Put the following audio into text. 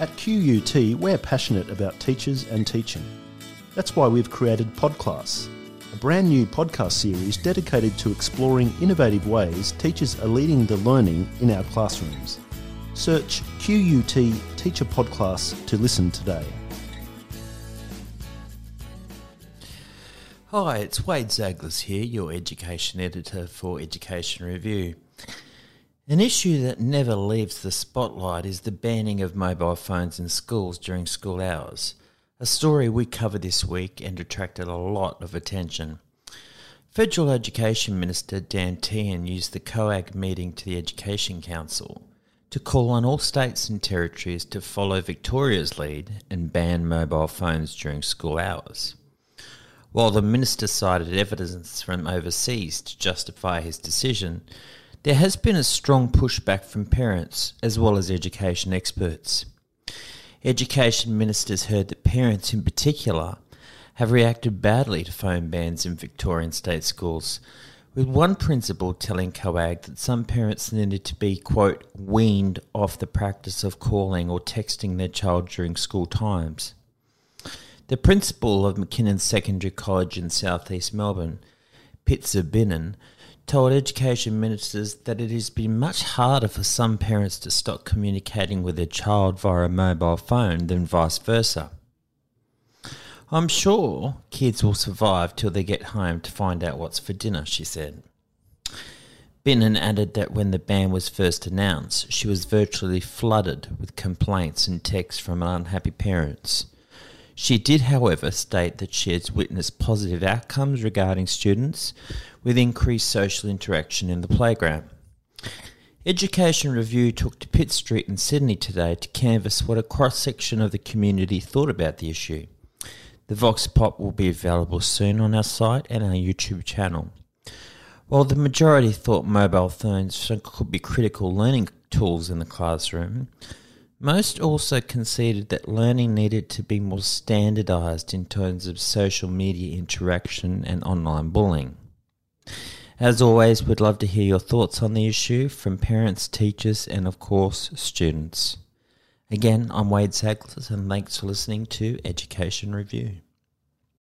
At QUT, we're passionate about teachers and teaching. That's why we've created Podclass, a brand new podcast series dedicated to exploring innovative ways teachers are leading the learning in our classrooms. Search QUT Teacher Podclass to listen today. Hi, it's Wade Zaglis here, your education editor for Education Review. An issue that never leaves the spotlight is the banning of mobile phones in schools during school hours. A story we covered this week and attracted a lot of attention. Federal Education Minister Dan Tehan used the COAG meeting to the Education Council to call on all states and territories to follow Victoria's lead and ban mobile phones during school hours. While the minister cited evidence from overseas to justify his decision, there has been a strong pushback from parents as well as education experts. Education ministers heard that parents in particular have reacted badly to phone bans in Victorian state schools, with one principal telling COAG that some parents needed to be, quote, weaned off the practice of calling or texting their child during school times. The principal of McKinnon Secondary College in southeast Melbourne, Pitsa Binnion, told education ministers that it has been much harder for some parents to stop communicating with their child via a mobile phone than vice versa. I'm sure kids will survive till they get home to find out what's for dinner, she said. Binnion added that when the ban was first announced, she was virtually flooded with complaints and texts from unhappy parents she did, however, state that she has witnessed positive outcomes regarding students with increased social interaction in the playground. Education Review took to Pitt Street in Sydney today to canvass what a cross section of the community thought about the issue. The Vox Pop will be available soon on our site and our YouTube channel. While the majority thought mobile phones could be critical learning tools in the classroom, most also conceded that learning needed to be more standardized in terms of social media interaction and online bullying. As always, we'd love to hear your thoughts on the issue from parents, teachers, and of course, students. Again, I'm Wade Zaglis, and thanks for listening to Education Review.